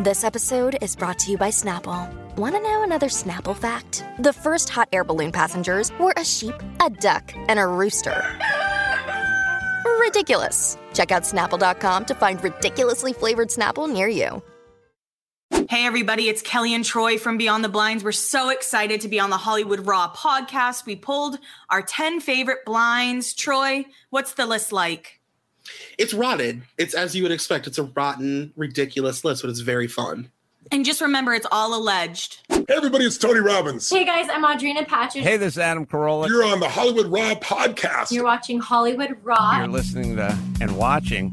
This episode is brought to you by Snapple. Want to know another Snapple fact? The first hot air balloon passengers were a sheep, a duck, and a rooster. Ridiculous. Check out snapple.com to find ridiculously flavored Snapple near you. Hey, everybody, it's Kelly and Troy from Beyond the Blinds. We're so excited to be on the Hollywood Raw podcast. We pulled our 10 favorite blinds. Troy, what's the list like? It's rotted. It's as you would expect. It's a rotten, ridiculous list, but it's very fun. And just remember, it's all alleged. Hey, everybody, it's Tony Robbins. Hey, guys, I'm Audrina Patridge. Hey, this is Adam Carolla. You're on the Hollywood Raw podcast. You're watching Hollywood Raw. You're listening to and watching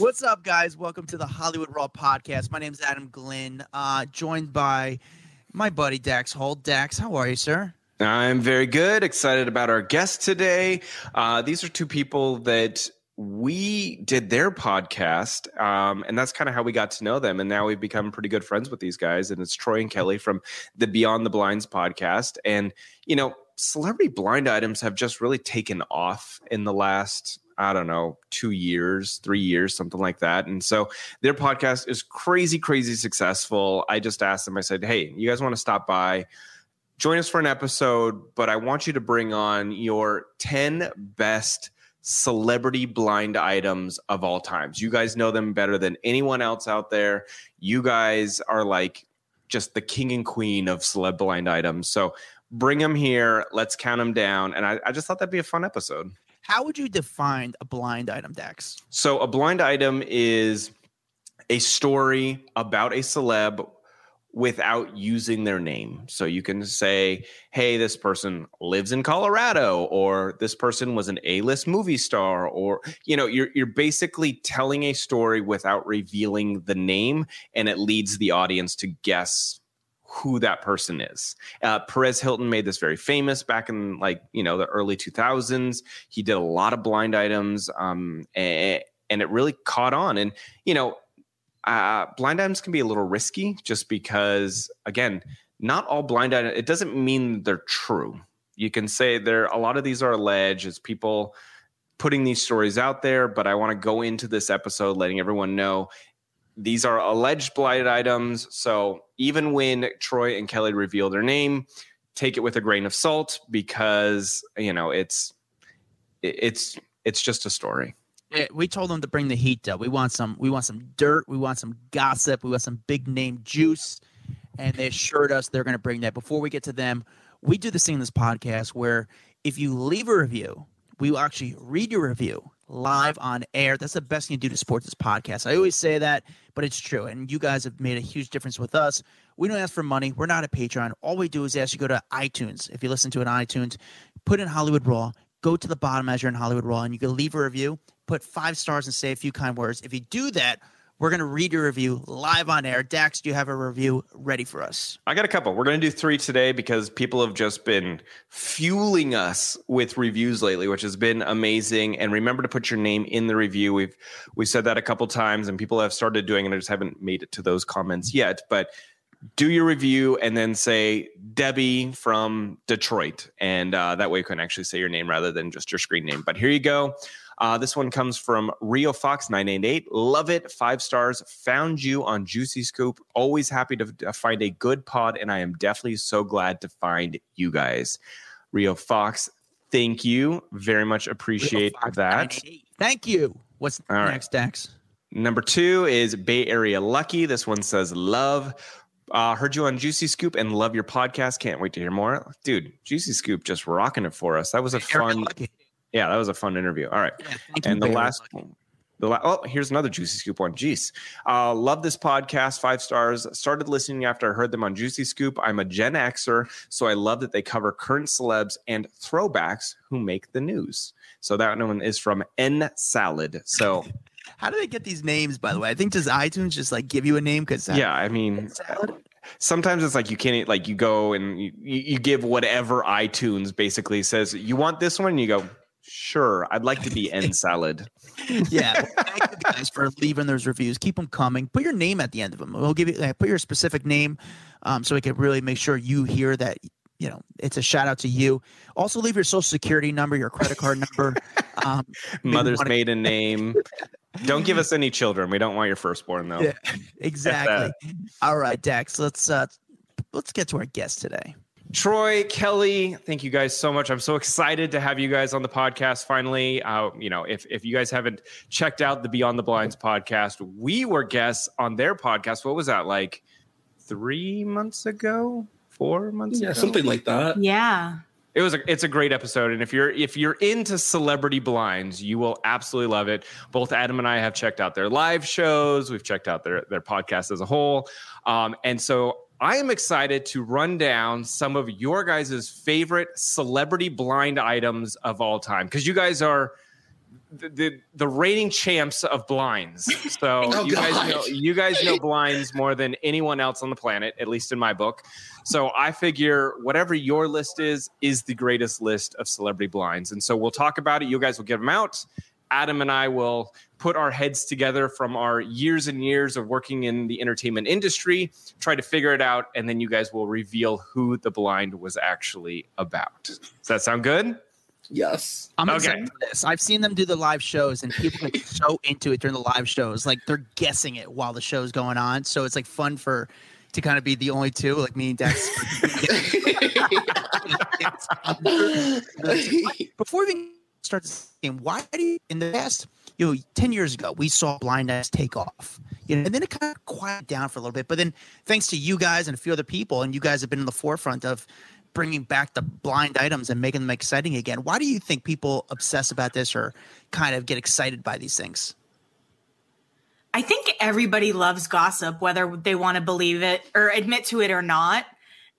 What's up, guys? Welcome to the Hollywood Raw podcast. My name is Adam Glynn, uh, joined by my buddy Dax Holt. Dax, how are you, sir? I'm very good. Excited about our guest today. Uh, these are two people that we did their podcast, um, and that's kind of how we got to know them. And now we've become pretty good friends with these guys. And it's Troy and Kelly from the Beyond the Blinds podcast. And you know, celebrity blind items have just really taken off in the last I don't know, two years, three years, something like that. And so their podcast is crazy, crazy successful. I just asked them, I said, Hey, you guys want to stop by? Join us for an episode, but I want you to bring on your 10 best celebrity blind items of all times. You guys know them better than anyone else out there. You guys are like just the king and queen of celeb blind items. So bring them here. Let's count them down. And I, I just thought that'd be a fun episode. How would you define a blind item, Dax? So, a blind item is a story about a celeb without using their name. So, you can say, hey, this person lives in Colorado, or this person was an A list movie star, or, you know, you're, you're basically telling a story without revealing the name, and it leads the audience to guess who that person is. Uh, Perez Hilton made this very famous back in like you know the early 2000s. He did a lot of blind items, um, and, and it really caught on. And you know, uh, blind items can be a little risky just because, again, not all blind items. It doesn't mean they're true. You can say there. A lot of these are alleged. It's people putting these stories out there, but I want to go into this episode letting everyone know these are alleged blighted items. So even when Troy and Kelly reveal their name, take it with a grain of salt because you know it's it's it's just a story. We told them to bring the heat though. We want some we want some dirt, we want some gossip, we want some big name juice. And they assured us they're gonna bring that. Before we get to them, we do this thing in this podcast where if you leave a review, we will actually read your review live on air. That's the best thing to do to support this podcast. I always say that, but it's true. And you guys have made a huge difference with us. We don't ask for money. We're not a Patreon. All we do is ask you to go to iTunes. If you listen to it on iTunes, put in Hollywood Raw, go to the bottom as you're in Hollywood Raw, and you can leave a review, put five stars, and say a few kind words. If you do that, we're going to read your review live on air. Dax, do you have a review ready for us? I got a couple. We're going to do three today because people have just been fueling us with reviews lately, which has been amazing. And remember to put your name in the review. We've we said that a couple times, and people have started doing it. I just haven't made it to those comments yet, but do your review and then say Debbie from Detroit. And uh, that way you can actually say your name rather than just your screen name. But here you go. Uh, this one comes from Rio Fox 988. Love it. Five stars. Found you on Juicy Scoop. Always happy to, to find a good pod. And I am definitely so glad to find you guys. Rio Fox, thank you. Very much appreciate that. Thank you. What's All right. next, Dax? Number two is Bay Area Lucky. This one says love. Uh, heard you on Juicy Scoop and love your podcast. Can't wait to hear more, dude. Juicy Scoop just rocking it for us. That was a fun. Yeah, that was a fun interview. All right, Yeah, and the last. The la- oh, here's another Juicy Scoop one. Jeez. Uh, love this podcast. Five stars. Started listening after I heard them on Juicy Scoop. I'm a Gen Xer, so I love that they cover current celebs and throwbacks who make the news. So that one is from N Salad. So How do they get these names? By the way, I think does iTunes just like give you a name? Because Yeah, I mean, sometimes it's like you can't like you go and you, you give whatever iTunes basically says you want this one, and you go, sure, I'd like to be N salad. yeah. well, Thank you guys for leaving those reviews. Keep them coming. Put your name at the end of them. We'll give you uh, put your specific name, um, so we can really make sure you hear that. You know, it's a shout out to you. Also, leave your social security number, your credit card number. Um, Mother's wanna- maiden name. Don't give us any children. We don't want your firstborn though. Yeah, exactly. All right, Dex. Let's uh, let's get to our guest today. Troy, Kelly, thank you guys so much. I'm so excited to have you guys on the podcast finally. Uh, you know, if, if you guys haven't checked out the Beyond the Blinds podcast, we were guests on their podcast. What was that, like three months ago? Four months Yeah, ago? something like that. Yeah. It was a, it's a great episode, and if you're if you're into celebrity blinds, you will absolutely love it. Both Adam and I have checked out their live shows. We've checked out their their podcast as a whole, um, and so I am excited to run down some of your guys' favorite celebrity blind items of all time because you guys are the, the the rating champs of blinds. So Oh, you guys know you guys know blinds more than anyone else on the planet, at least in my book. So I figure whatever your list is is the greatest list of celebrity blinds, and so we'll talk about it. You guys will get them out. Adam and I will put our heads together from our years and years of working in the entertainment industry, try to figure it out, and then you guys will reveal who the blind was actually about. Does that sound good? Yes. I'm Okay. excited for this. I've seen them do the live shows, and people get so into it during the live shows. Like they're guessing it while the show's going on. So it's like fun for to kind of be the only two, like me and Dex. Before we start this game, why do you, in the past, you know, 10 years ago, we saw blind eyes take off, you know, and then it kind of quieted down for a little bit. But then thanks to you guys and a few other people, and you guys have been in the forefront of bringing back the blind items and making them exciting again. Why do you think people obsess about this or kind of get excited by these things? I think everybody loves gossip, whether they want to believe it or admit to it or not.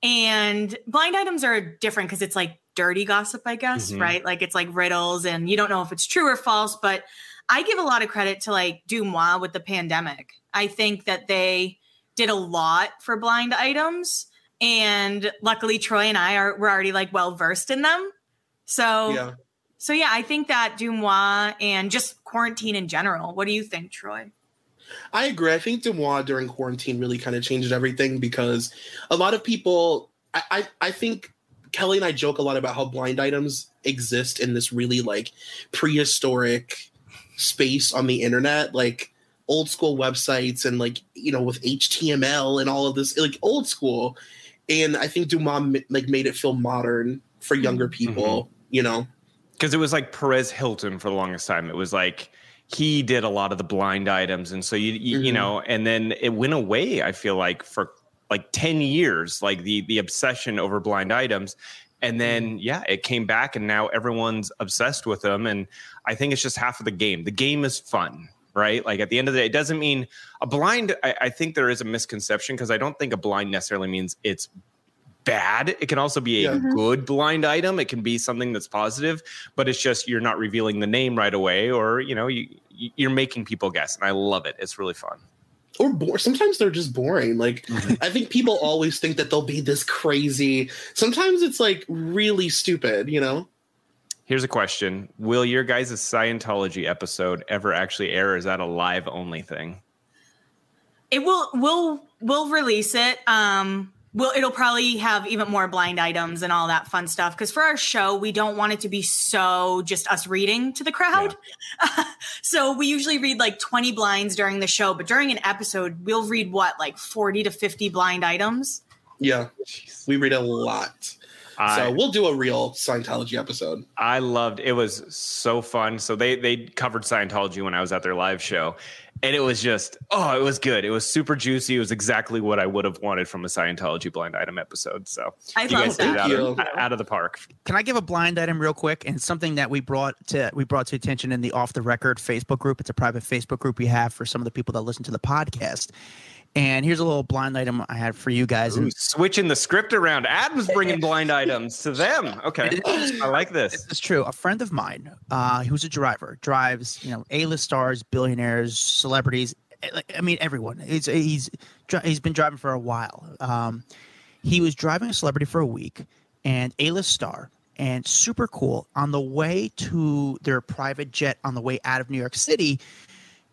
And blind items are different because it's like dirty gossip, I guess, Mhm. right? Like it's like riddles and you don't know if it's true or false. But I give a lot of credit to like DeuxMoi with the pandemic. I think that they did a lot for blind items. And luckily, Troy and I are we're already like well versed in them. So yeah. so yeah, I think that DeuxMoi and just quarantine in general. What do you think, Troy? I agree. I think DeuxMoi during quarantine really kind of changed everything because a lot of people, I, I, I think Kelly and I joke a lot about how blind items exist in this really like prehistoric space on the internet, like old school websites and like, you know, with HTML and all of this, like old school. And I think DeuxMoi like made it feel modern for younger people, you know? because it was like Perez Hilton for the longest time. It was like he did a lot of the blind items, and so you you, you Mhm. know, and then it went away. I feel like for like ten years, like the the obsession over blind items, and hmm. then yeah, it came back, and now everyone's obsessed with them. And I think it's just half of the game. The game is fun. Right. Like at the end of the day, it doesn't mean a blind. I, I think there is a misconception because I don't think a blind necessarily means it's bad. It can also be a Yeah. Mm-hmm. good blind item. It can be something that's positive, but it's just you're not revealing the name right away, or you know, you you're making people guess, and I love it. It's really fun. Or bo- sometimes they're just boring. Like I think people always think that they'll be this crazy. Sometimes it's like really stupid, you know? Here's a question: Will your guys' Scientology episode ever actually air? Or is that a live only thing? It will we'll we'll release it. Um we'll it'll probably have even more blind items and all that fun stuff. Cause for our show, we don't want it to be so just us reading to the crowd. so we usually read like 20 blinds during the show, but during an episode, we'll read what, like 40 to 50 blind items. Yeah. We read a lot. I, so we'll do a real Scientology episode. I loved it was so fun. So they they covered Scientology when I was at their live show. And it was just, oh, it was good. It was super juicy. It was exactly what I would have wanted from a Scientology blind item episode. So I you love guys did that. out of, out of the park. Can I give a blind item real quick and something that we brought to we brought to attention in the off the record Facebook group? It's a private Facebook group we have for some of the people that listen to the podcast. And here's a little blind item I had for you guys. Ooh, And switching the script around. Adam's bringing blind items to them. Okay, I like this. It's true. A friend of mine, uh, who's a driver, drives you know A-list stars, billionaires, celebrities. eh, I mean, everyone. He's he's he's been driving for a while. Um, he was driving a celebrity for a week, and A-list star, and super cool. On the way to their private jet, on the way out of New York City,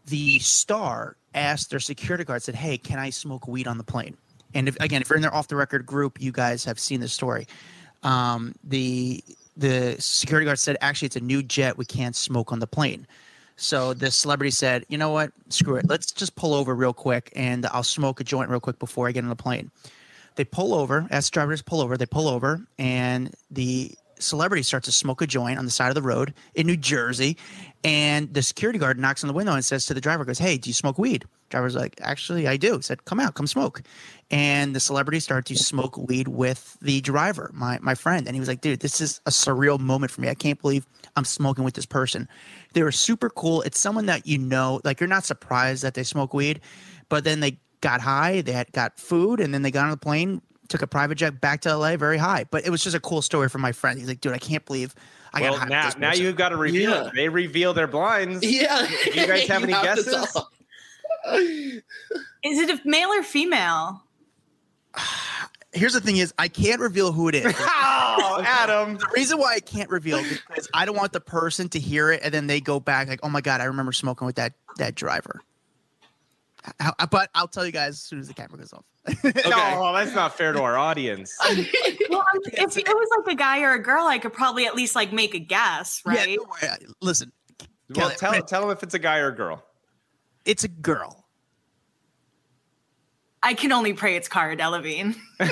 the star asked their security guard, said, "Hey, can I smoke weed on the plane?" And if, again, if you're in their off the record group, you guys have seen this story. Um, the the security guard said, "Actually, it's a new jet. We can't smoke on the plane." So the celebrity said, "You know what? Screw it. Let's just pull over real quick, and I'll smoke a joint real quick before I get on the plane." They pull over. Ask drivers pull over. They pull over, and the celebrity starts to smoke a joint on the side of the road in New Jersey. And the security guard knocks on the window and says to the driver, "Goes, hey, do you smoke weed?" Driver's like, "Actually, I do." He said, "Come out, come smoke." And the celebrity started to smoke weed with the driver, my my friend, and he was like, "Dude, this is a surreal moment for me. I can't believe I'm smoking with this person." They were super cool. It's someone that you know, like you're not surprised that they smoke weed, but then they got high, they had got food, and then they got on the plane, took a private jet back to LA, very high. But it was just a cool story for my friend. He's like, "Dude, I can't believe I well, got now now you've got to reveal Yeah. it. They reveal their blinds. Yeah. Do you guys have any to guesses? Is it a male or female? Here's the thing: is I can't reveal who it is. Oh, Adam. The reason why I can't reveal is because I don't want the person to hear it and then they go back like, "Oh my god, I remember smoking with that that driver." How- But I'll tell you guys as soon as the camera goes off. No, that's not fair to our audience. Well, if it was like a guy or a girl, I could probably at least like make a guess, Yeah, right? don't worry. Listen, well, Kelly, tell tell them if it's a guy or a girl. it's a girl. I can only pray it's Cara Delevingne. I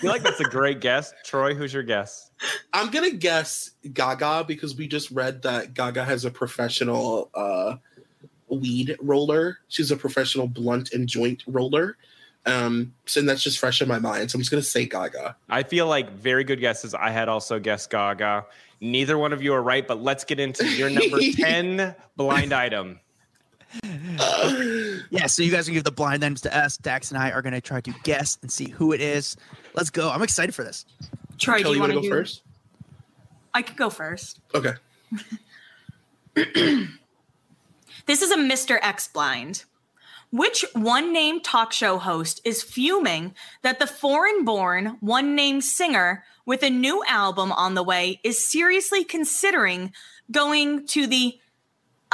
feel like that's a great guess. Troy, who's your guess? I'm gonna guess Gaga because we just read that Gaga has a professional uh, weed roller. She's a professional blunt and joint roller. Um, so and that's just fresh in my mind. So I'm just gonna say Gaga. I feel like very good guesses. I had also guessed Gaga. Neither one of you are right, but let's get into your number 10 blind item. Yeah, so you guys can give the blind items to us. Dax and I are going to try to guess and see who it is. Let's go. I'm excited for this. Troy, do Kelly, you you want wanna to go do? first? I could go first. Okay. This is a Mr. X blind. Which one name talk show host is fuming that the foreign born, one name singer with a new album on the way is seriously considering going to the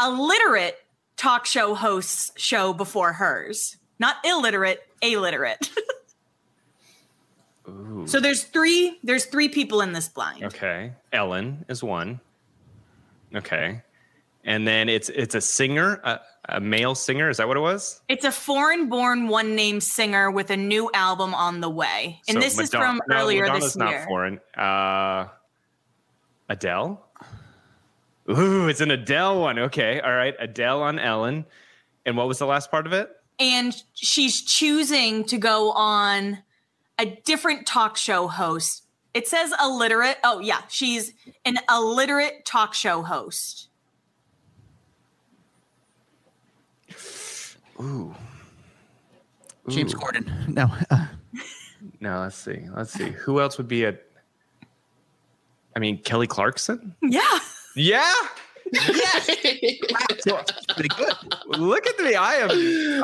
illiterate talk show host's show before hers? Not illiterate, illiterate. Ooh. so there's three there's three people in this blind. Okay. Ellen is one. Okay. And then it's it's a singer, a, a male singer. Is that what it was? It's a foreign born one name singer with a new album on the way. And So this is from no, earlier Madonna's this year. not foreign. Uh, Adele. Ooh, it's an Adele one. Okay, all right. Adele on Ellen. And what was the last part of it? and she's choosing to go on a different talk show host. It says illiterate. Oh, yeah, she's an illiterate talk show host. Ooh. James Ooh. Corden. No. Uh, No, let's see. Let's see. Who else would be a? I mean, Kelly Clarkson. Yeah. Yeah. pretty good. Look at me. I am.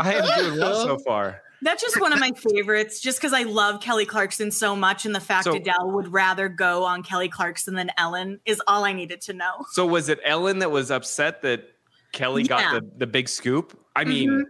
I am doing well so far. That's just one of my favorites, just because I love Kelly Clarkson so much, and the fact So- Adele would rather go on Kelly Clarkson than Ellen is all I needed to know. So was it Ellen that was upset that Kelly Yeah. got the, the big scoop? I mean,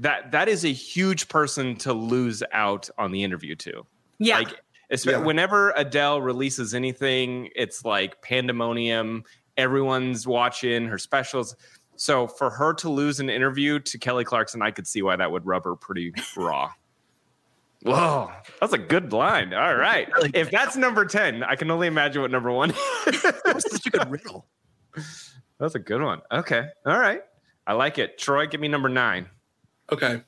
that that is a huge person to lose out on the interview to. Yeah. Like it's, Yeah. whenever Adele releases anything, it's like pandemonium. Everyone's watching her specials. So for her to lose an interview to Kelly Clarkson, I could see why that would rub her pretty raw. Whoa, that's a good blind. All right. Really If that's number 10, I can only imagine what number one is. That was such a good riddle. That's a good one. Okay. All right. I like it. Troy, give me number nine. Okay.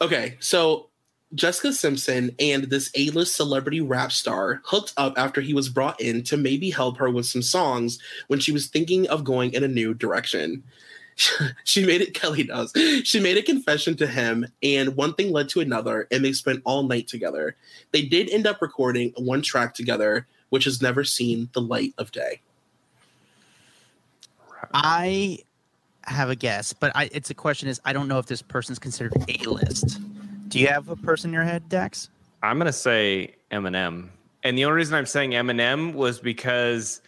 Okay, so Jessica Simpson and this A-list celebrity rap star hooked up after he was brought in to maybe help her with some songs when she was thinking of going in a new direction. she made it kelly does she made a confession to him and one thing led to another and they spent all night together they did end up recording one track together which has never seen the light of day I have a guess, but I, it's a question is I don't know if this person's considered a list. Do you have a person in your head, Dax? I'm gonna say Eminem, and the only reason I'm saying Eminem was because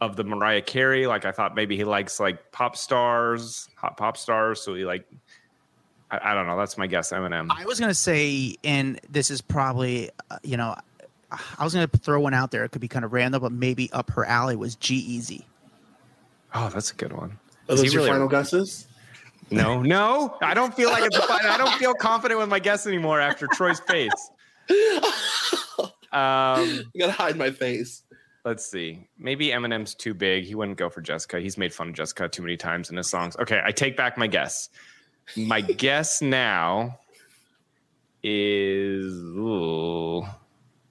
of the Mariah Carey. Like I thought maybe he likes like pop stars, hot pop stars, so he like. I, I don't know. That's my guess. Eminem. I was gonna say, and this is probably, uh, you know, I was gonna throw one out there. It could be kind of random, but maybe up her alley was G-Eazy. Oh, that's a good one. Are those your really- final guesses No, no, I don't feel like it's. a fun- I don't feel confident with my guess anymore after Troy's face. Um, I gotta hide my face. let's see. Maybe Eminem's too big. He wouldn't go for Jessica. He's made fun of Jessica too many times in his songs. Okay, I take back my guess. My guess now is ooh,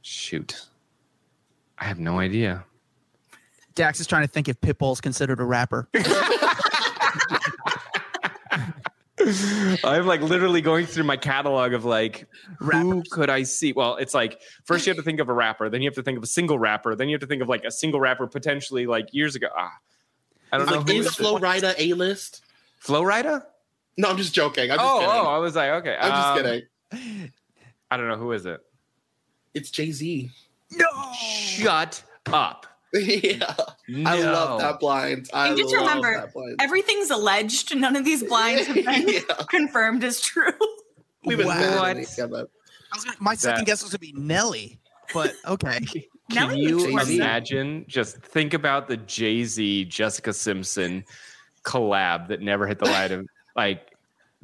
shoot. I have no idea. Dax is trying to think if Pitbull's considered a rapper. I'm like literally going through my catalog of like who could I see? Well, it's like first you have to think of a rapper, then you have to think of a single rapper, then you have to think of like a single rapper potentially like years ago. Ah, I don't know Like, who is is Flo it. Rida a list? Flow Rider? No, I'm just joking. I'm just Oh, kidding. oh, I was like, okay. I'm just um, kidding. I don't know who is it. It's Jay Z. No. Shut up. yeah, I love that blind. I And just love remember, that blind. Everything's alleged. None of these blinds have been Yeah. confirmed as true. We've been Wow. mad at each other. I was gonna, my second That- guess was gonna be Nelly, but okay. Can Nelly you makes more imagine? Just think about the Jay Z Jessica Simpson collab that never hit the light of like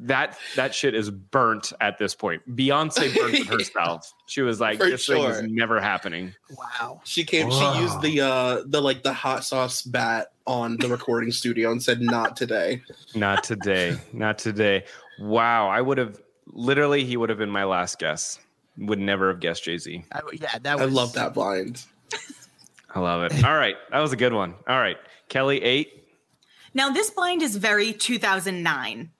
that. That shit is burnt at this point. Beyonce burnt it herself. She was like, For "This thing is never happening." Wow. She came. She used the uh the like the hot sauce bat on the recording studio and said, "Not today." Not today. Not today. Wow. I would have literally. He would have been my last guess. Would never have guessed Jay Z. I, yeah, that I love that blind. I love it. All right, that was a good one. All right, Kelly eight. Now, this blind is very 2009.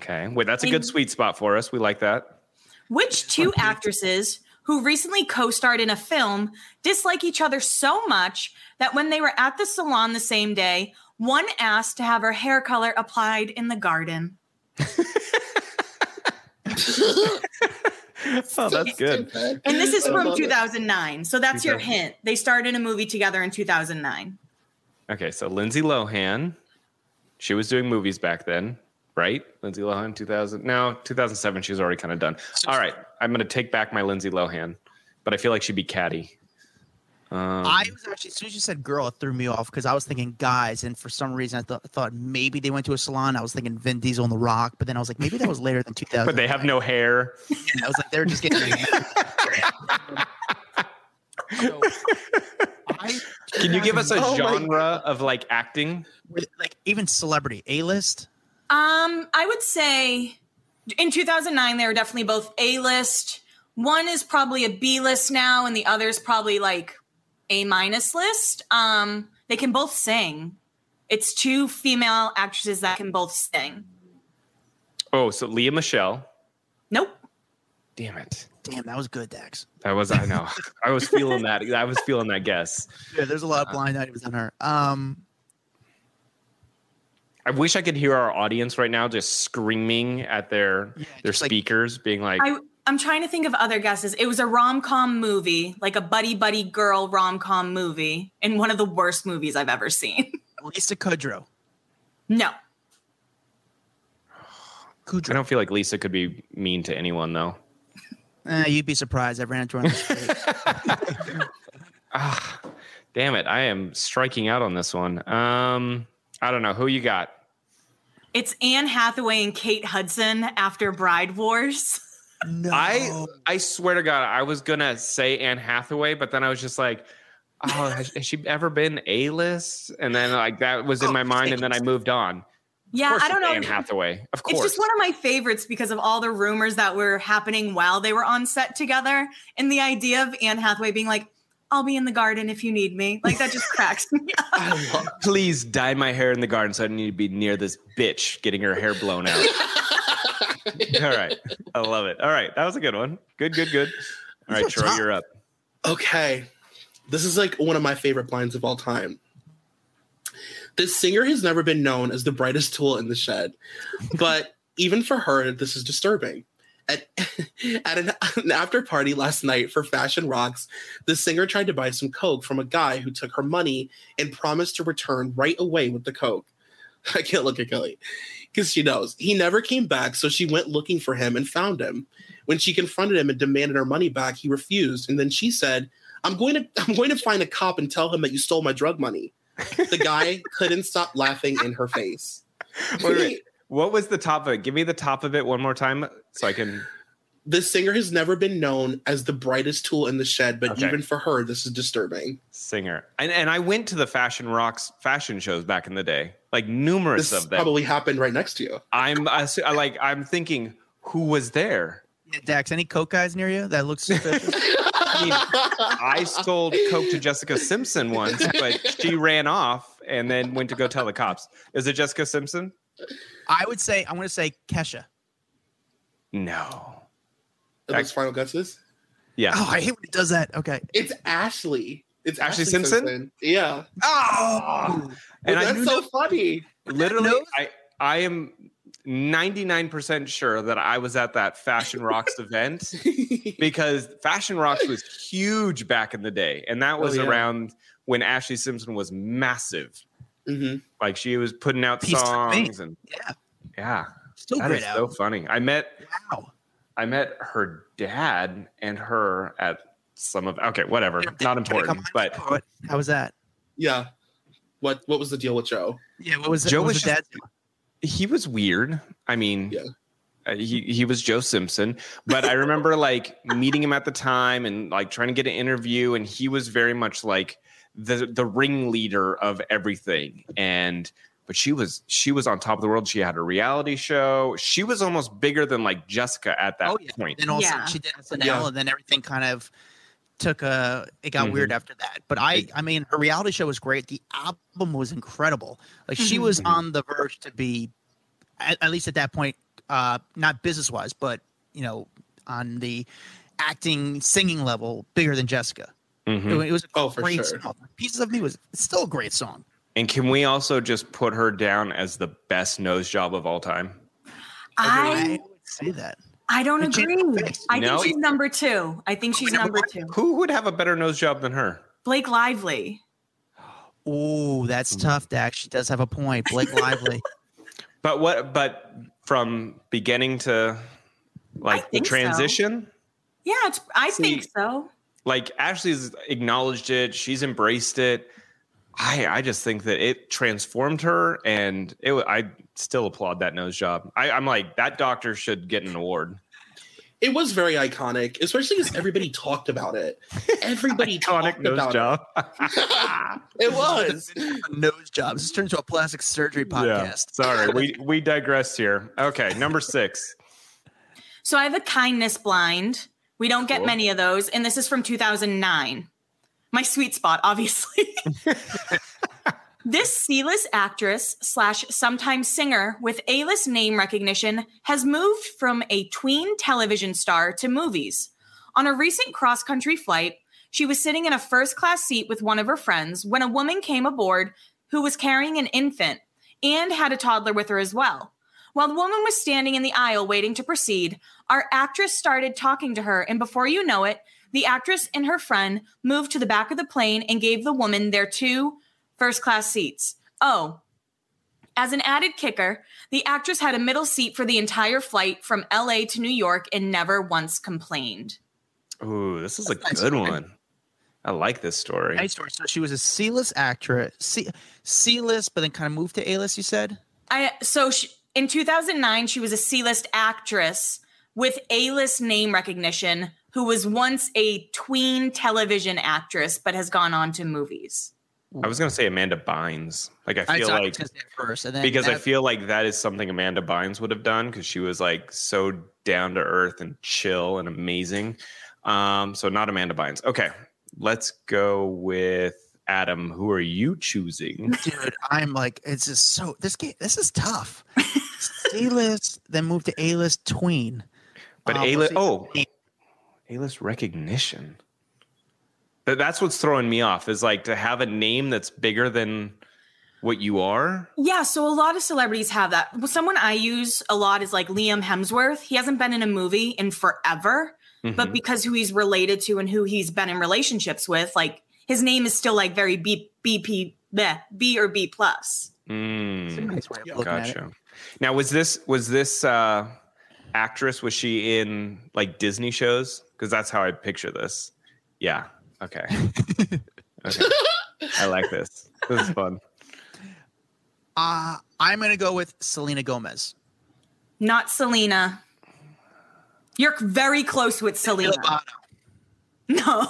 Okay, wait, that's a good sweet spot for us. We like that. Which two actresses who recently co starred in a film dislike each other so much that when they were at the salon the same day, one asked to have her hair color applied in the garden? Oh, that's good. And this is from 2009. So that's your hint. They starred in a movie together in 2009. Okay, so Lindsay Lohan, she was doing movies back then, right? Lindsay Lohan, 2000. No, 2007. She was already kind of done. All right, I'm gonna take back my Lindsay Lohan, but I feel like she'd be catty. Um, I was actually as soon as you said girl, it threw me off because I was thinking guys, and for some reason I thought thought maybe they went to a salon. I was thinking Vin Diesel and The Rock, but then I was like maybe that was later than 2000. but they have no hair. And I was like they're just getting. so, I, Can you give us a Oh my genre of like acting? with, like even celebrity A list? Um, I would say in 2009 they were definitely both A list. One is probably a B list now, and the other is probably like A minus list. Um, they can both sing. It's two female actresses that can both sing. Oh, so Lea Michele. Nope. Damn it. Damn, that was good, Dax. That was I know. I was feeling that. I was feeling that guess. Yeah, there's a lot of blind items on her. Um, I wish I could hear our audience right now just screaming at their Yeah, their just like- speakers, being like, I I'm trying to think of other guesses. It was a rom com movie, like a buddy buddy girl rom com movie, and one of the worst movies I've ever seen. Lisa Kudrow. no. Kudrow. I don't feel like Lisa could be mean to anyone though. Eh, you'd be surprised. I ran into her on the street. Ah, damn it. I am striking out on this one. Um, I don't know who you got. It's Anne Hathaway and Kate Hudson after Bride Wars. no. I I swear to God, I was gonna say Anne Hathaway, but then I was just like, oh, has, has she ever been A list? And then like that was in Oh, my mind, and then I moved on. Yeah, I don't know. Anne Hathaway, of course. It's just one of my favorites because of all the rumors that were happening while they were on set together. And the idea of Anne Hathaway being like, I'll be in the garden if you need me. Like that just cracks me up. Love Please dye my hair in the garden so I don't need to be near this bitch getting her hair blown out. All right. I love it. All right. That was a good one. Good, good, good. All right, These Troy, tough. you're up. Okay. This is like one of my favorite lines of all time. This singer has never been known as the brightest tool in the shed, but even for her, this is disturbing. At, at an, an after party last night for Fashion Rocks, the singer tried to buy some Coke from a guy who took her money and promised to return right away with the Coke. I can't look at Kelly because she knows. He never came back, so she went looking for him and found him. When she confronted him and demanded her money back, he refused, and then she said, "I'm going to I'm going to find a cop and tell him that you stole my drug money." The guy couldn't stop laughing in her face. Wait, wait. What was the top of it? Give me the top of it one more time so I can. The singer has never been known as the brightest tool in the shed, but Okay. even for her, this is disturbing. Singer. And and I went to the Fashion Rocks fashion shows back in the day, like numerous This of them. probably happened right next to you. I'm I, I like I'm thinking who was there? Yeah, Dax, any coke guys near you that looks suspicious? I mean, I sold coke to Jessica Simpson once, but she ran off and then went to go tell the cops. Is it Jessica Simpson? I would say I'm going to say Kesha. No. Are those final guesses? Yeah. Oh, I hate when it does that. Okay. It's Ashlee. It's Ashlee Ashlee, Simpson? Yeah. Oh. And I That's knew so funny. literally? I I am 99% sure that I was at that Fashion Rocks event because Fashion Rocks was huge back in the day and that Oh, was yeah. around when Ashlee Simpson was massive. Hmm Like she was putting out Piece songs and Yeah. yeah. Still That great is out. so funny. I met wow. I met her dad and her at some of okay, whatever. Did- Not important. But What- how was that? Yeah. What What was the deal with Joe? Yeah. What was Joe what was was the just- dad? he was weird. I mean, Yeah. uh, he he was Joe Simpson, but I remember like meeting him at the time and like trying to get an interview, and he was very much like the the ringleader of everything. And but she was she was on top of the world. She had a reality show. She was almost bigger than like Jessica at that Oh yeah. point. Then also Yeah. she did SNL, Yeah. and then everything kind of took a. It got weird Mm-hmm. after that. But I, I mean, her reality show was great. The album was incredible. Like she Mhm. was Mhm. on the verge to be, at, at least at that point, uh, not business wise, but you know, on the acting, singing level, bigger than Jessica. Mhm. It, it was a Oh, for great sure. song. Pieces of Me was still a great song. And can we also just put her down as the best nose job of all time? I would say that. I don't And agree. Face. I No. think she's number two. I think she's number number two. Who would have a better nose job than her? Blake Lively. Oh, that's tough, Dax. She does have a point. Blake Lively. But what? But from beginning to like the think so. transition, Yeah, it's, I See- think so. Like Ashlee's acknowledged it. She's embraced it. I I just think that it transformed her, and it. I still applaud that nose job. I, I'm like that doctor should get an award. It was very iconic, especially because everybody talked about it. Everybody Iconic talked nose about job. it. It was. nose jobs. This turned into a plastic surgery Yeah. podcast. Sorry, we we digressed here. Okay, number six. So I have a kindness blind. We don't get Cool. many of those, and this is from 2009. My sweet spot, obviously. this C-list actress slash sometimes singer with A-list name recognition has moved from a tween television star to movies. On a recent cross-country flight, she was sitting in a first-class seat with one of her friends when a woman came aboard who was carrying an infant and had a toddler with her as well. While the woman was standing in the aisle waiting to proceed, our actress started talking to her, and before you know it, the actress and her friend moved to the back of the plane and gave the woman their two first class seats. Oh, as an added kicker, the actress had a middle seat for the entire flight from LA to New York and never once complained. Ooh, this is a That's good nice. one. I like this story. Nice story. So she was a C-list actress, C C-list, but then kind of moved to A-list. You said. I so she, in 2009 she was a C-list actress with A-list name recognition who was once a tween television actress but has gone on to movies. I was gonna say Amanda Bynes. Like I I feel I like was gonna say it first, and then because I feel like that is something Amanda Bynes would have done because she was like so down to earth and chill and amazing. Um, so not Amanda Bynes. Okay, let's go with Adam. Who are you choosing? Dude, I'm like, it's just so this game. This is tough. C list, then move to A list tween. But Uh, A list, Oh, A list recognition. But that's what's throwing me off. Is like to have a name that's bigger than what you are. Yeah, so a lot of celebrities have that. Well, Someone I use a lot is like Liam Hemsworth. He hasn't been in a movie in forever, but Mhm. because who he's related to and who he's been in relationships with, like his name is still like very B BP bleh, B or B plus. Mm. Nice way of looking at it. Gotcha. Now, was this was this uh, actress? Was she in like Disney shows? Because that's how I picture this. Yeah. Okay. okay. I like this. This is fun. Uh, I'm gonna go with Selena Gomez. Not Selena. You're very close with Selena. No.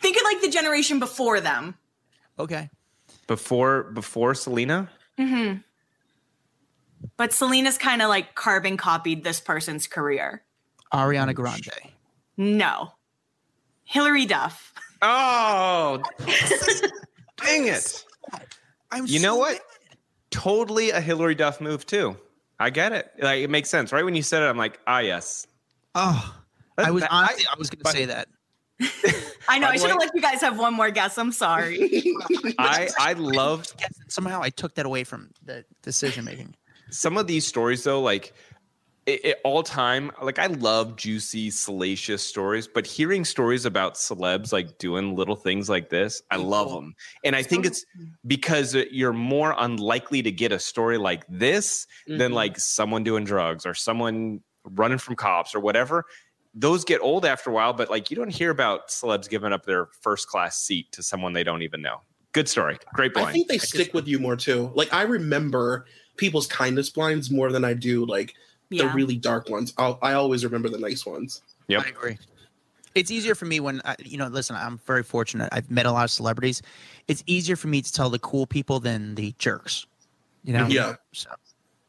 Think of like the generation before them. Okay. Before before Selena. hmm But Selena's kind of like carbon copied this person's career. Ariana Grande. No. Hilary Duff. Oh, dang it! I'm You know what? mad. Totally a Hilary Duff move too. I get it. Like it makes sense, right? When you said it, I'm like, ah, yes. Oh, I was That- honestly, I, was gonna but- say that. I know. I should have let you guys have one more guess. I'm sorry. I I love Yes, Somehow I took that away from the decision making. some of these stories though like it, it, all time like i love juicy salacious stories but hearing stories about celebs like doing little things like this i love them and i think it's because you're more unlikely to get a story like this than Mhm. like someone doing drugs or someone running from cops or whatever those get old after a while but like you don't hear about celebs giving up their first class seat to someone they don't even know good story great point. I think they stick with you more too. Like I remember people's kindness blinds more than I do like the really dark ones. I'll, I always remember the nice ones. Yep. I agree. It's easier for me when I, you know. Listen, I'm very fortunate. I've met a lot of celebrities. It's easier for me to tell the cool people than the jerks. You know. Yeah. So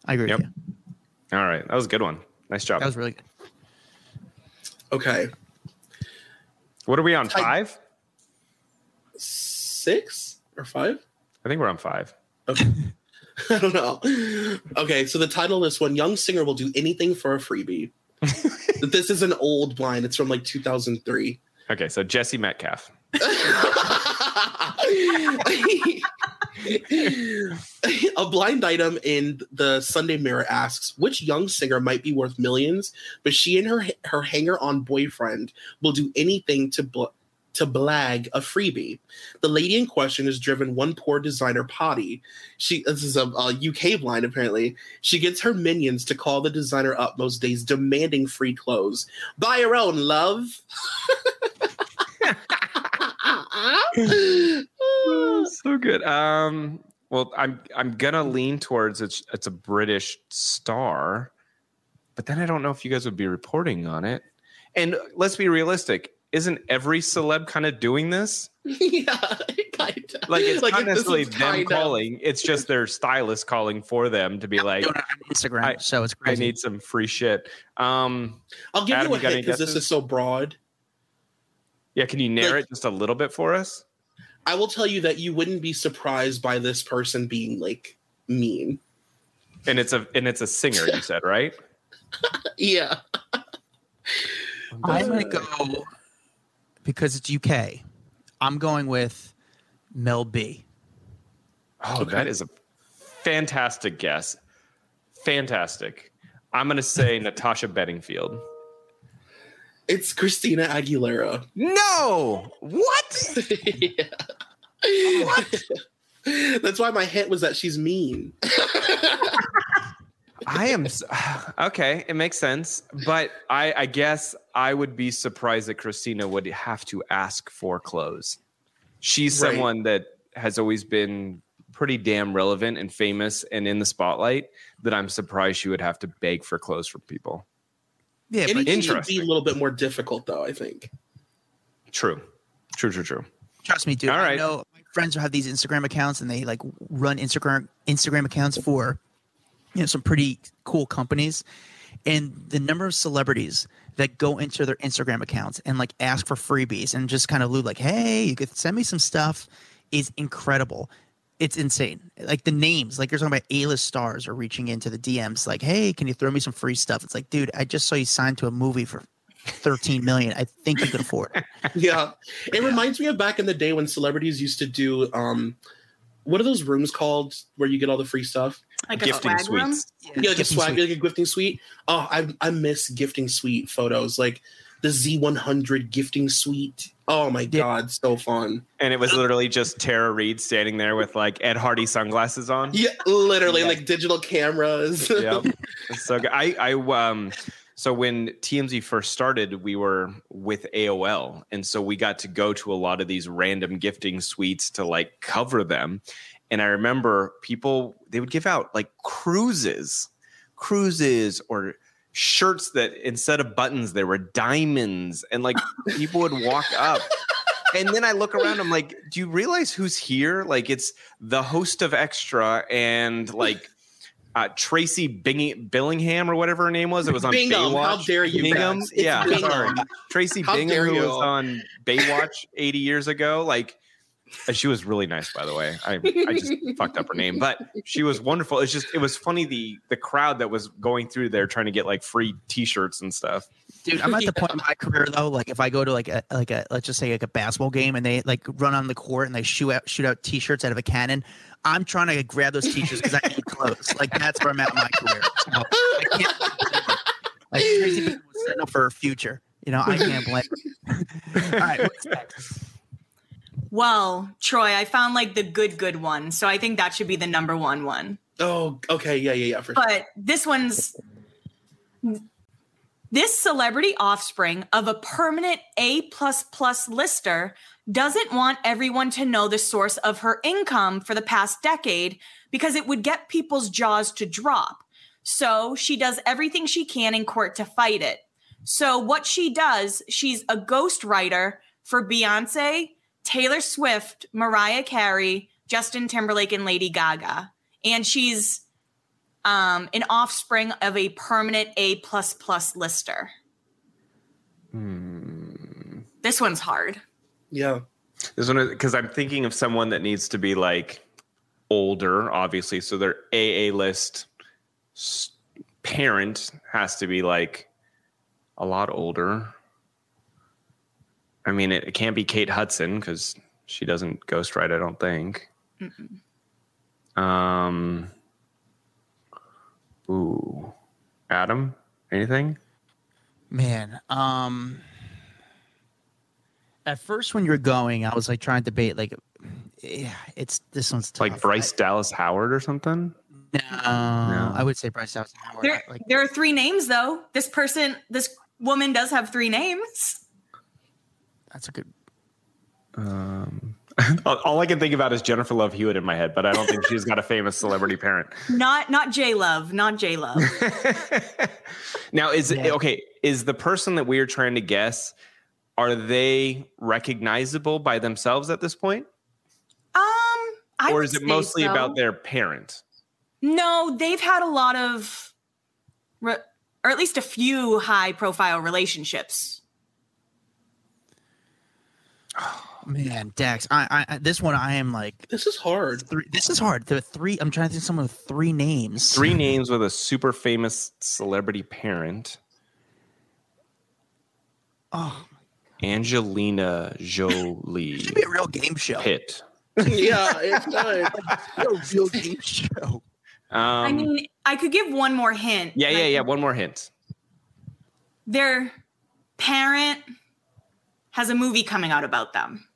I agree Yep. with you. all right that was a good one nice job That was really good. Okay, what are we on five six or five? I think we're on five. Okay. I don't know. Okay, so the title of this one, Young Singer Will Do Anything for a Freebie. this is an old blind. It's from like 2003. Okay, so Jesse Metcalfe. a blind item in the Sunday Mirror asks which young singer might be worth millions, but she and her her hanger-on boyfriend will do anything to bl- to blag a freebie. The lady in question has driven one poor designer potty. She this is a, a UK blind apparently. She gets her minions to call the designer up most days, demanding free clothes. Buy your own, love. so good. Um, well, I'm I'm gonna lean towards it's it's a British star, but then I don't know if you guys would be reporting on it. And let's be realistic, isn't every celeb kind of doing this? yeah, kind of. Like it's not this necessarily them kinda- calling; it's just their stylist calling for them to be like, on Instagram, I- so it's great. "I need some free shit." Um, I'll give Adam, you a you hint because this is so broad. Yeah, can you narrate Like- it just a little bit for us? I will tell you that you wouldn't be surprised by this person being like mean. And it's a and it's a singer, you said, right? Yeah. I'm gonna go because it's UK. I'm going with Mel B. Oh, Okay. that is a fantastic guess. Fantastic. I'm going to say Natasha Bedingfield. It's Christina Aguilera. No. What? yeah. That's why my hint was that she's mean. I am s- okay. It makes sense, but I, I guess I would be surprised that Christina would have to ask for clothes. She's Right. someone that has always been pretty damn relevant and famous and in the spotlight. That I'm surprised she would have to beg for clothes from people. Yeah, but Anything would be a little bit more difficult, though. I think. True. True. True. True. trust me, dude. All I know my friends who have these Instagram accounts and they like run Instagram Instagram accounts for you know some pretty cool companies. and the number of celebrities that go into their Instagram accounts and like ask for freebies and just kind of loot like, hey, you could send me some stuff is incredible. It's insane. Like the names, like you're talking about A-list stars are reaching into the DMs, like, hey, can you throw me some free stuff? It's like, dude, I just saw you signed to a movie for 13 million. I think you could afford it. yeah it reminds me of back in the day when celebrities used to do um what are those rooms called where you get all the free stuff Like a Gifting swag room. suites. yeah, like a Gifting swag suite. like a gifting suite oh i i miss gifting suite photos like the z100 gifting suite oh my Yeah. god so fun And it was literally just Tara Reid standing there with like Ed Hardy sunglasses on. yeah literally Yeah. like digital cameras Yep. So g- I, I, um, so when TMZ first started, we were with AOL, and so we got to go to a lot of these random gifting suites to like cover them. And I remember people they would give out like cruises, cruises or shirts that instead of buttons there were diamonds, and like people would walk up. And then I look around, I'm like, do you realize who's here? Like, it's the host of Extra and like uh, Tracy Bing- Billingham or whatever her name was. It was on Bingham, Baywatch. how dare you, Bingham? Yeah, Bingham. sorry. Tracy How Bingham, who was on Baywatch 80 years ago. Like, uh, she was really nice, by the way. I, I just fucked up her name, but she was wonderful. It's just, it was funny the the crowd that was going through there trying to get like free T-shirts and stuff. Dude, I'm at the point in my career though, like if I go to like a like a let's just say like a basketball game and they like run on the court and they shoot out shoot out t-shirts out of a cannon, I'm trying to grab those t-shirts because I need clothes. Like that's where I'm at in my career. So, I can't like Tracy setting up for her future. You know, I can't blame. All right, what's next? Well, Troy, I found like the good, good one. So I think that should be the number one one. oh okay yeah yeah yeah for sure But this one's this celebrity offspring of a permanent A plus plus lister doesn't want everyone to know the source of her income for the past decade because it would get people's jaws to drop. So she does everything she can in court to fight it. So what she does, she's a ghostwriter for Beyonce, Taylor Swift, Mariah Carey, Justin Timberlake, and Lady Gaga. And she's um, an offspring of a permanent A plus plus lister. This one's hard. yeah This one because I'm thinking of someone that needs to be like older, obviously. So their AA list parent has to be like a lot older. I mean, it, it can't be Kate Hudson because she doesn't ghostwrite. I don't think. Um. Ooh, Adam, anything? Man, um at first when you're going, I was like trying to debate like yeah, it's this one's tough. Like Bryce Dallas Howard or something? I, no, I would say Bryce Dallas Howard. There, Like there are three names though. This person, this woman does have three names. That's a good Um, all all I can think about is Jennifer Love Hewitt in my head, but I don't think she's got a famous celebrity parent. Not not J Love, not J Love. now, is Yeah. okay? Is the person that we are trying to guess are they recognizable by themselves at this point, Um, I or is it mostly so. about their parent? No, they've had a lot of, re- or at least a few high profile relationships. man, Dax. I, I this one I am like this is hard three. This is hard. The three. I'm trying to think of someone with three names. Three names with a super famous celebrity parent: Oh, Angelina Jolie, it should be a real game show. Pitt. yeah it's fine A real game show. Um, I mean, I could give one more hint. yeah, yeah, yeah. One more hint. Their parent has a movie coming out about them.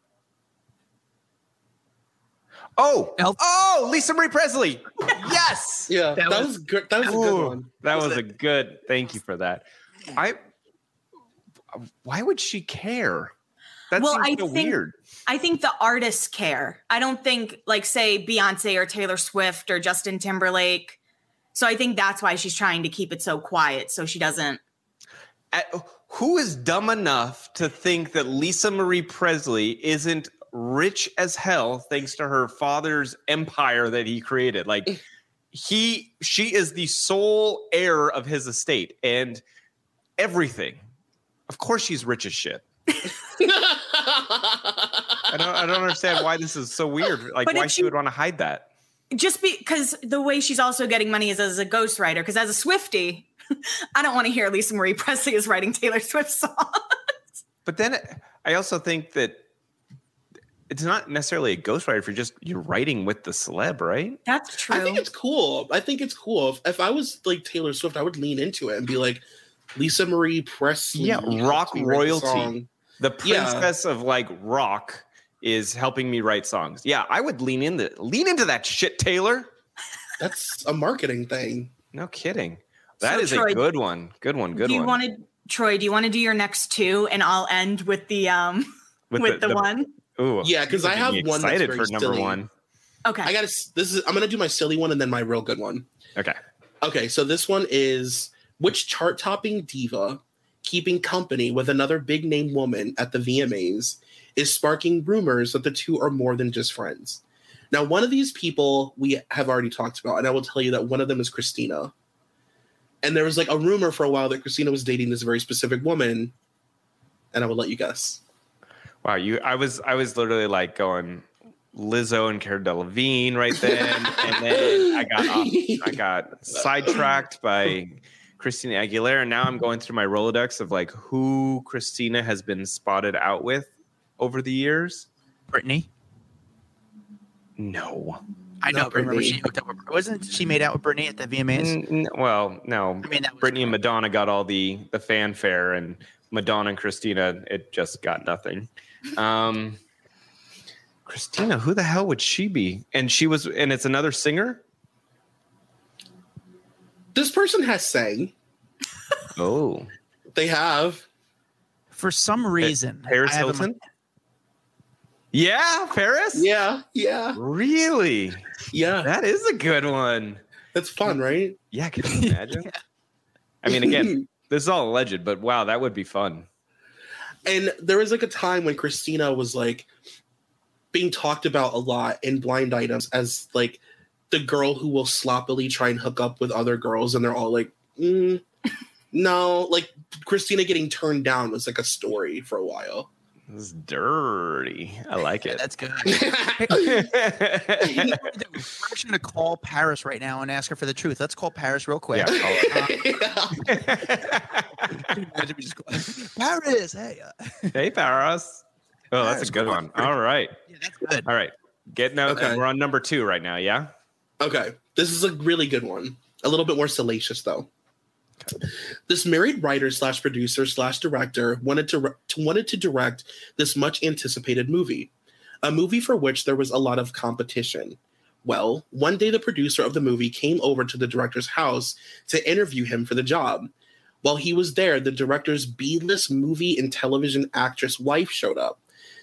Oh, Elf- oh, Lisa Marie Presley. yes. yeah That that, was- was, good that was a good one That was a good. Thank you for that. I. Why would she care? That Well, seems I think- weird. I think the artists care. I don't think, like, say, Beyonce or Taylor Swift or Justin Timberlake. So I think that's why she's trying to keep it so quiet so she doesn't. At- who is dumb enough to think that Lisa Marie Presley isn't rich as hell thanks to her father's empire that he created? Like, eh. he she is the sole heir of his estate and everything. Of course, she's rich as shit. I don't. I don't understand why this is so weird. Like, But why she she- would want to hide that. just because the way she's also getting money is as a ghostwriter. Because as a Swiftie, I don't want to hear Lisa Marie Presley is writing Taylor Swift songs. But then I also think that it's not necessarily a ghostwriter if you're just you're writing with the celeb, right? That's true. I think it's cool. I think it's cool. If, if I was like Taylor Swift, I would lean into it and be like, Lisa Marie Presley. Yeah, rock me write the royalty. The Yeah. princess of like rock is helping me write songs. Yeah, I would lean into lean into that shit, Taylor. That's a marketing thing. No kidding. That So, is Troy, a good one. Good one. Good do you one. want to, Troy? Do you want to do your next two, and I'll end with the um with, the, one. Ooh, Yeah, 'cause you're I have getting me one that's excited very for number silly. one. Okay. I gotta. This is. I'm gonna do my silly one and then my real good one. Okay. Okay, so this one is which chart-topping diva keeping company with another big-name woman at the VMAs is sparking rumors that the two are more than just friends. Now, one of these people we have already talked about, and I will tell you that one of them is Christina. And there was like a rumor for a while that Christina was dating this very specific woman, and I will let you guess. Wow, you I was I was literally like going Lizzo and Cara Delevingne right then, and then I got off, I got sidetracked by Christina Aguilera. And now I'm going through my Rolodex of like who Christina has been spotted out with over the years. Brittany. No, I know. Not but Remember, she hooked up with. Wasn't she made out with Brittany at the VMAs? N- n- well, no. I mean, that was Brittany and Madonna got all the the fanfare, and Madonna and Christina, it just got nothing. Um, Christina, who the hell would she be? And she was, and it's another singer. This person has sang. Oh, They have. For some reason, Paris I have in Hilton. Yeah, Paris. Yeah, yeah, Really? yeah. That is a good one. That's fun, right? Yeah, can you imagine? I mean, again, this is all alleged, but wow, that would be fun. and there was like a time when Christina was like being talked about a lot in blind items as like the girl who will sloppily try and hook up with other girls, and they're all like, mm, no, like Christina getting turned down was like a story for a while. This is dirty. I like Yeah, it. that's good. We're actually going to call Paris right now and ask her for the truth. Let's call Paris real quick. Yeah, Imagine we Paris, hey. Uh, hey, Paris. Oh, that's Paris, a good one. All right. yeah, that's good. All right. Get no. Okay. We're on number two right now. Yeah. Okay, this is a really good one. A little bit more salacious though. This married writer slash producer slash director wanted to, wanted to direct this much anticipated movie, a movie for which there was a lot of competition. Well, one day the producer of the movie came over to the director's house to interview him for the job. While he was there, the director's B-list movie and television actress wife showed up.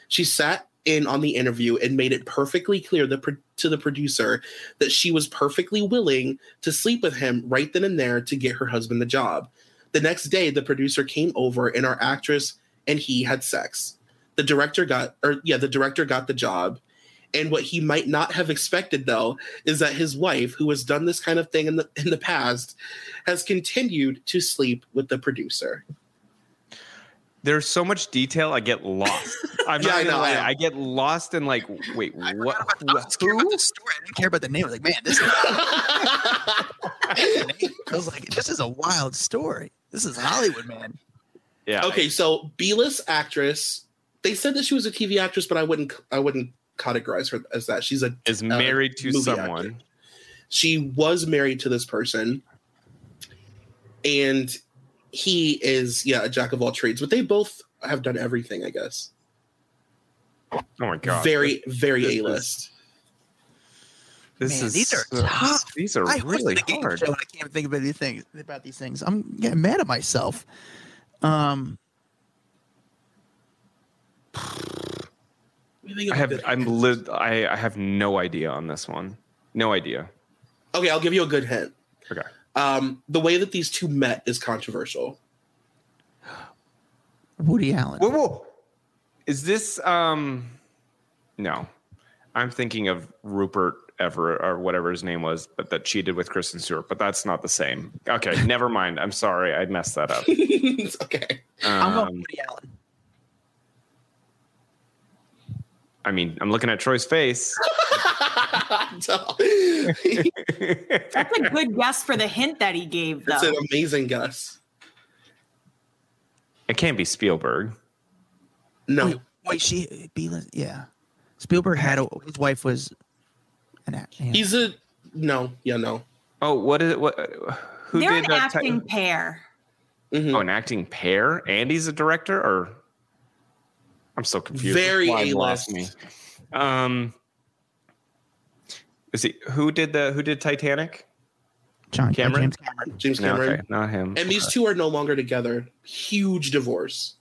She sat in on the interview and made it perfectly clear the, to the producer that she was perfectly willing to sleep with him right then and there to get her husband the job. The next day, the producer came over and our actress and he had sex. The director got, or yeah, the director got the job. And what he might not have expected, though, is that his wife, who has done this kind of thing in the in the past, has continued to sleep with the producer. There's so much detail. I get lost. I'm Yeah, not I know, I know. I get lost in like, wait, I what? about, I was care about Who? the story. I didn't care about the name. I was like, man, this is. I was like, this is a wild story. This is Hollywood, man. Yeah. okay, so B-list actress. They said that she was a TV actress, but I wouldn't I wouldn't categorize her as that. She's a Is uh, married to someone. actor. she was married to this person and he is yeah a jack of all trades but they both have done everything i guess Oh my god. very very a-list This Man, is these are so- tough. These are I really a hard. show and I can't think about these things about these things. I'm getting mad at myself. Um, I have. I'm. Li- I. I have no idea on this one. No idea. okay i'll give you a good hint Okay. Um the way that these two met is controversial Woody Allen. Whoa, whoa. Is this? Um. No. I'm thinking of Rupert ever or whatever his name was, but that cheated with Kristen Stewart. But that's not the same. Okay, never mind. I'm sorry, I messed that up. it's okay. I'm Um, going Woody Allen. I mean, I'm looking at Troy's face. That's a good guess for the hint that he gave, though. It's an amazing guess. it can't be Spielberg. No, Wait, wait, she be yeah. Spielberg had a, his wife was an act. Yeah. he's a no. Yeah, no. Oh, what is it? What? Who They're did an that ti- acting pair. Mhm. Oh, an acting pair. Andy's a director, or I'm so confused. Very This line lost A-list. me. Um, is he who did the who did Titanic? John uh, Cameron? James Cameron. James No, okay, not him. And these two are no longer together. Huge divorce.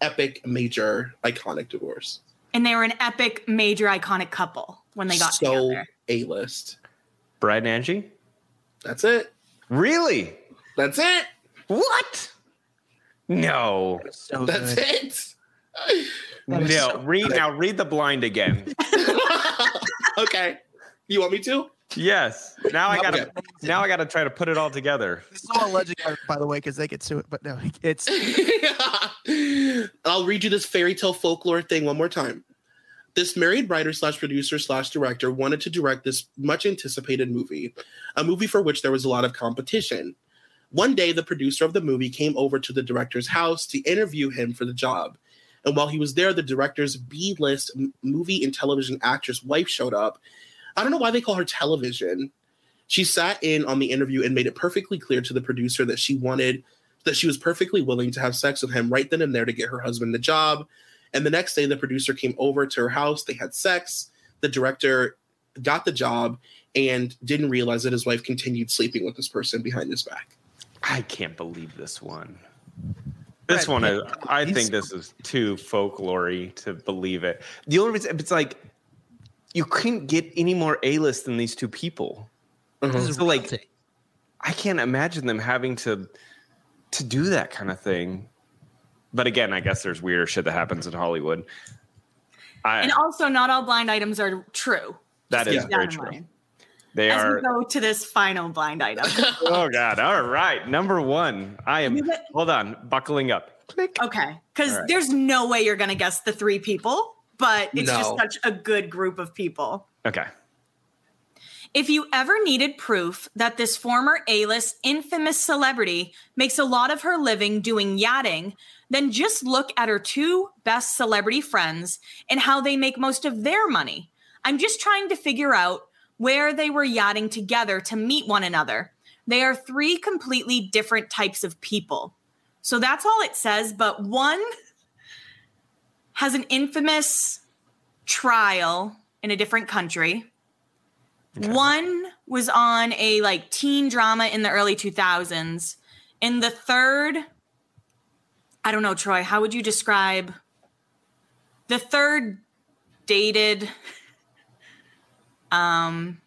Epic, major, iconic divorce. And they were an epic, major, iconic couple when they got together. so together. A list. Brad and Angie. That's it. Really? That's it. What? No. So That's good. it. That is No. so read good. now. Read the blind again. okay. You want me to? yes. Now I gotta. Okay. Now I gotta try to put it all together. This is all alleged, by the way, because they get to it. But no, it's I'll read you this fairy tale folklore thing one more time. This married writer slash producer slash director wanted to direct this much anticipated movie, a movie for which there was a lot of competition. One day, the producer of the movie came over to the director's house to interview him for the job. And while he was there, the director's B list movie and television actress wife showed up. I don't know why they call her television. She sat in on the interview and made it perfectly clear to the producer that she wanted that she was perfectly willing to have sex with him right then and there to get her husband the job. And the next day, the producer came over to her house. They had sex. The director got the job and didn't realize that his wife continued sleeping with this person behind his back. I can't believe this one. This Brad one, is, Pitt. I He's- think this is too folklory to believe it. The only reason it's like you couldn't get any more A list than these two people. Mm-hmm. this is So, like, royalty. I can't imagine them having to to do that kind of thing. But again, I guess there's weirder shit that happens in Hollywood. I, And also, not all blind items are true. that Just is keep very that true. mind. They As are. we go to this final blind item. Oh God! All right, number one. I am. Hold on, buckling up. Click. Okay. Because All right. there's no way you're going to guess the three people, but it's just such a good group of people. Okay. If you ever needed proof that this former A list infamous celebrity makes a lot of her living doing yachting, then just look at her two best celebrity friends and how they make most of their money. I'm just trying to figure out where they were yachting together to meet one another. They are three completely different types of people. So that's all it says, but one has an infamous trial in a different country. One was on a like teen drama in the early 2000s. And the third, I don't know, Troy, how would you describe the third dated um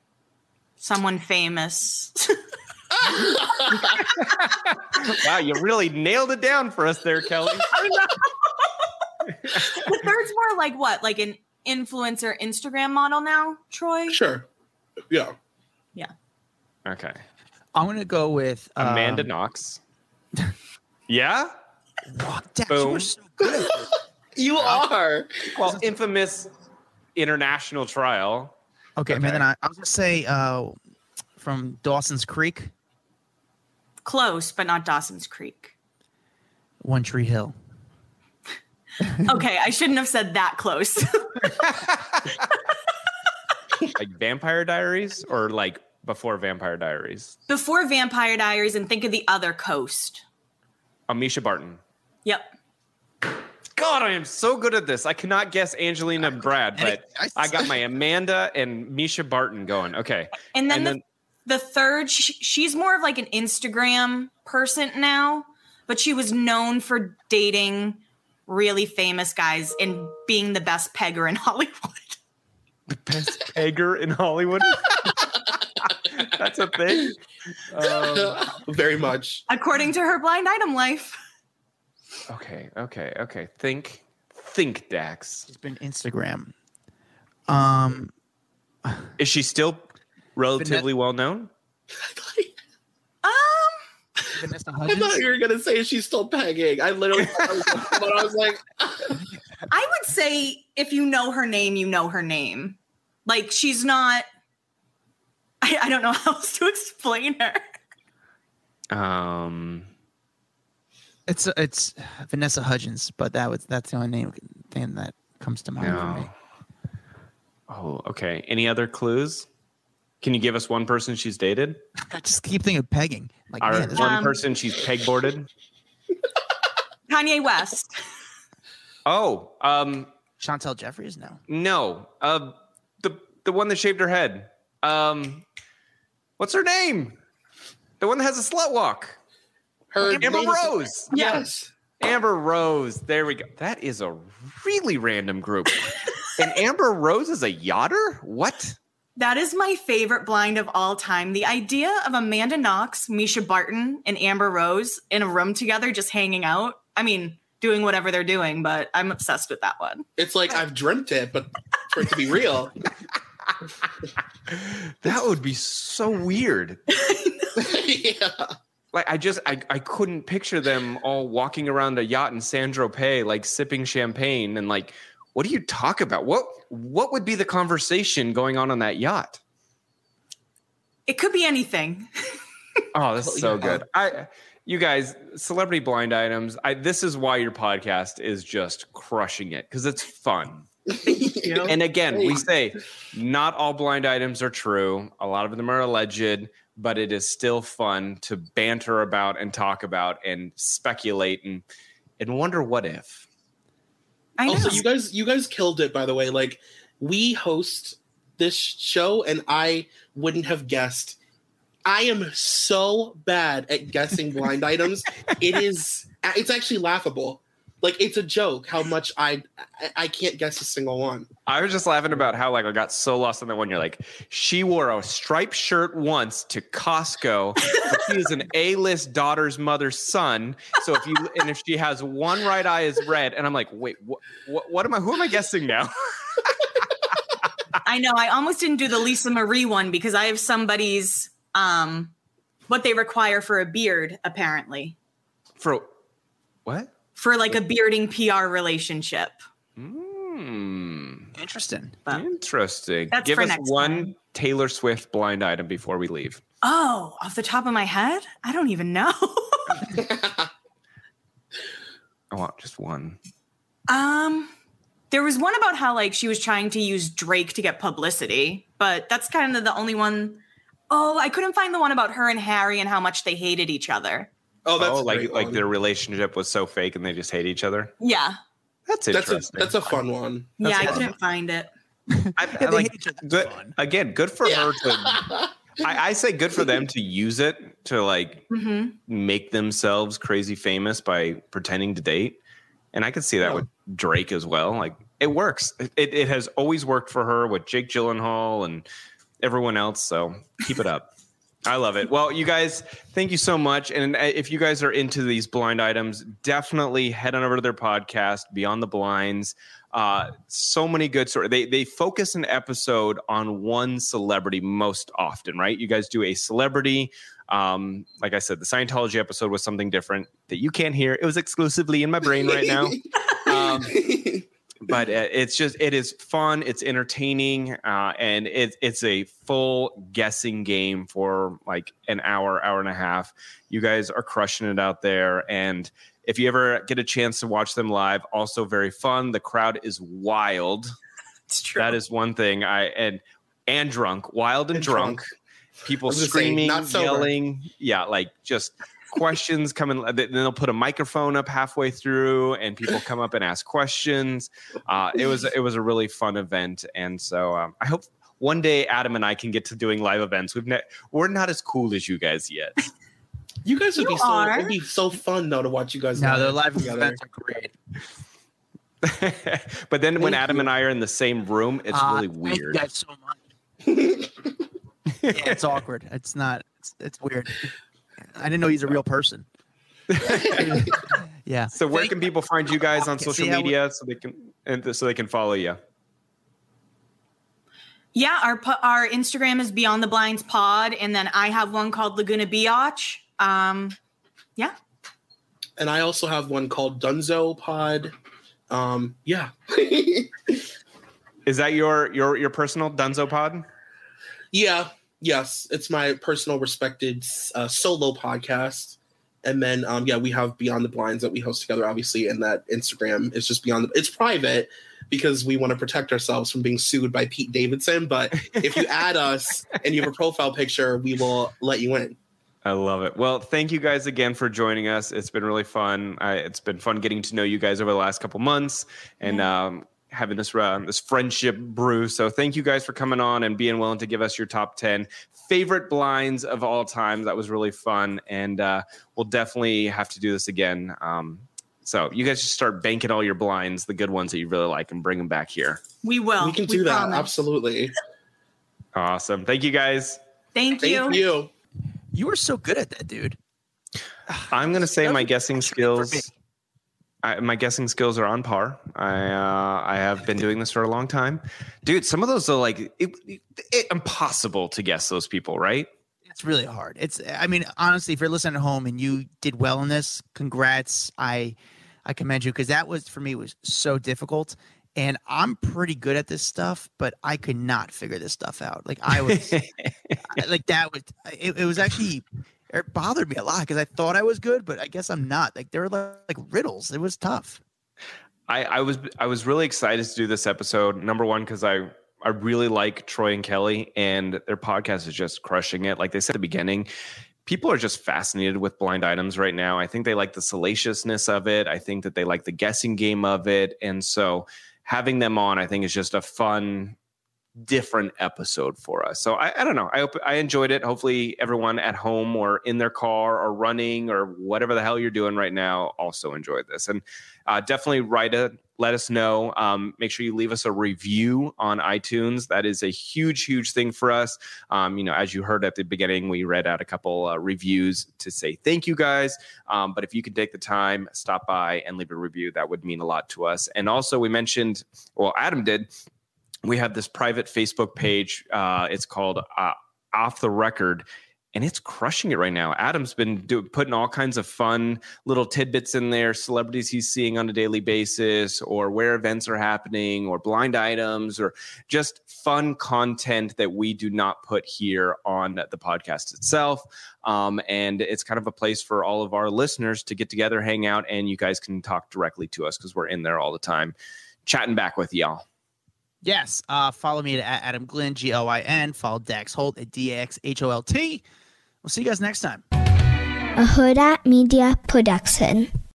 someone famous. Wow, you really nailed it down for us there, Kelly. the third's more like what? Like an influencer Instagram model now, Troy? Sure. Yeah. Yeah. Okay. I'm gonna go with um, Amanda Knox. Yeah. Wow, Dax, you were Boom. so good. at this. You are. Well, infamous international trial. Okay, Okay. Amanda. Knox. I was gonna say uh, from Dawson's Creek, Close, but not Dawson's Creek. One Tree Hill. Okay, I shouldn't have said that close. Like Vampire Diaries or like before Vampire Diaries. Before Vampire Diaries and think of the other coast. Amisha Barton. Yep. God, I am so good at this. I cannot guess Angelina Brad, but I- I got my Amanda and Mischa Barton going. Okay. And then, And the, then- the third, sh- she's more of like an Instagram person now, but she was known for dating really famous guys and being the best pegger in Hollywood. The best pegger in Hollywood. That's a thing. Um, Very much. According to her blind item life. okay, okay, okay. Think, think, Dax. It's been Instagram. Um, Is she still relatively well known? Vanessa I thought you were gonna say she's still pegging. I literally, I was, but I was like, I would say if you know her name, you know her name. Like she's not. I, I don't know how else to explain her. Um, It's it's Vanessa Hudgens, but that was that's the only name thing that comes to mind for me. Oh, okay. Any other clues? Can you give us one person she's dated? I just keep thinking of pegging. Like, Or man, one Um, person she's pegboarded? Kanye West. Oh, um, Chantel Jeffries? No. no. Uh, the the one that shaved her head. Um, what's her name? The one that has a slut walk. her Amber name is- Rose. Yes. Amber Rose. There we go. That is a really random group. and Amber Rose is a yachter? What? That is my favorite blind of all time. The idea of Amanda Knox, Mischa Barton, and Amber Rose in a room together just hanging out. I mean, doing whatever they're doing, but I'm obsessed with that one. It's like I've dreamt it, but for it to be real. That would be so weird. yeah. Like I just I, I couldn't picture them all walking around a yacht in San Tropez, like sipping champagne and like, what do you talk about? What what would be the conversation going on on that yacht? It could be anything. Oh, that's so good. I you guys, celebrity blind items. I this is why your podcast is just crushing it because it's fun. And again, we say not all blind items are true. A lot of them are alleged, but it is still fun to banter about and talk about and speculate and and wonder what if. I know. Also, you guys, you guys killed it. By the way, like we host this show, and I wouldn't have guessed. I am so bad at guessing blind items. It is. It's actually laughable. Like it's a joke how much I I, I can't guess a single one. I was just laughing about how like I got so lost on that one. You're like, she wore a striped shirt once to Costco. but she is an A-list daughter's mother's son. So if you and if she has one right eye is red, and I'm like, wait, what? What, what am I? Who am I guessing now? I know. I almost didn't do the Lisa Marie one because I have somebody's um what they require for a beard, apparently. For what? For like a bearding PR relationship. Hmm. Interesting. But- Interesting. That's Give for us next one time. Taylor Swift blind item before we leave. Oh, off the top of my head? I don't even know. I want just one. um there was one about how like she was trying to use Drake to get publicity, but that's kind of the only one Oh, I couldn't find the one about her and Harry and how much they hated each other. Oh, that's oh, like great like one. their relationship was so fake and they just hate each other. Yeah. That's That's a interesting. that's a fun one. yeah, I fun. couldn't find it. I, I they like hate each other. It's good, again, good for her to. I, I say good for them to use it to like hmm make themselves crazy famous by pretending to date, and I could see that Yeah. with Drake as well. Like it works. It, it has always worked for her with Jake Gyllenhaal and everyone else. So keep it up. I love it. Well, you guys, thank you so much. And uh, if you guys are into these blind items, definitely head on over to their podcast, Beyond the Blinds. Uh, so many good stories. They they focus an episode on one celebrity most often, right? You guys do a celebrity. Um, like I said, the Scientology episode was something different that you can't hear. It was exclusively in my brain right now. Um, but it's just it is fun it's entertaining uh, and it, it's a full guessing game for like an hour hour and a half you guys are crushing it out there and if you ever get a chance to watch them live also very fun the crowd is wild It's true. that is one thing i and and drunk wild and, And drunk. drunk. people screaming not yelling yeah like just questions come coming then they'll put a microphone up halfway through and people come up and ask questions uh, it was it was a really fun event and so um, i hope one day adam and i can get to doing live events we've ne- we're not as cool as you guys yet You guys would You be so are. it'd be so fun though to watch you guys. No, the live together. events are great. but then when adam you. and i are in the same room it's Uh, really Thank you weird guys so much. yeah, it's awkward. It's not. It's, it's weird. I didn't know he's a real person. Yeah. so where Thank- can people find you guys on social how we- media so they can and so they can follow you Yeah, our our Instagram is Beyond the Blinds Pod, and then I have one called Laguna Biatch. Um, yeah, And I also have one called Dunzo Pod. Um, yeah. Is that your your your personal Dunzo pod? yeah. Yes. It's my personal respected uh, solo podcast. And then, um, yeah, we have Beyond the Blinds that we host together, obviously, and that Instagram is just beyond. The, it's private because we want to protect ourselves from being sued by Pete Davidson. But if you add us and you have a profile picture, we will let you in. I love it. Well, thank you guys again for joining us. It's been really fun. I, it's been fun getting to know you guys over the last couple months and um, having this uh, this friendship brew. So thank you guys for coming on and being willing to give us your top ten favorite blinds of all time. That was really fun, and uh, we'll definitely have to do this again. Um, so you guys just start banking all your blinds, the good ones that you really like, and bring them back here. we will. we can do that. promise. Absolutely. Awesome. Thank you guys. Thank you. Thank you. You were so good at that, dude. I'm going to say my guessing frustrating for me. skills. I, my guessing skills are on par. I uh, I have been doing this for a long time, dude. Some of those are like it, it, it- impossible to guess those people, right? It's really hard. It's I mean, honestly, if you're listening at home and you did well in this, congrats. I I commend you because that was for me was so difficult. And I'm pretty good at this stuff, but I could not figure this stuff out. Like I was like that was it, it was actually it bothered me a lot because I thought I was good, but I guess I'm not. Like there were like, like riddles. It was tough. I, I was I was really excited to do this episode. Number one, because I I really like Troy and Kelly, and their podcast is just crushing it. Like they said at the beginning, people are just fascinated with blind items right now. I think they like the salaciousness of it. I think that they like the guessing game of it, and so having them on, I think, is just a fun different episode for us. So I, I don't know. I hope I enjoyed it. Hopefully everyone at home or in their car or running or whatever the hell you're doing right now also enjoyed this. And uh, definitely write a let us know. Um, make sure you leave us a review on iTunes. That is a huge, huge thing for us. Um, you know, as you heard at the beginning, we read out a couple uh, reviews to say thank you guys. Um, but if you could take the time, stop by and leave a review, that would mean a lot to us. And also, we mentioned, well, Adam did we have this private Facebook page. Uh, it's called uh, Off the Record, and it's crushing it right now. Adam's been do, putting all kinds of fun little tidbits in there, celebrities he's seeing on a daily basis, or where events are happening, or blind items, or just fun content that we do not put here on the podcast itself. Um, and it's kind of a place for all of our listeners to get together, hang out, and you guys can talk directly to us because we're in there all the time, chatting back with y'all. Yes. Uh, follow me at Adam Glynn, G O I N. Follow Dax Holt at D A X H O L T. We'll see you guys next time. A Huda Media Production.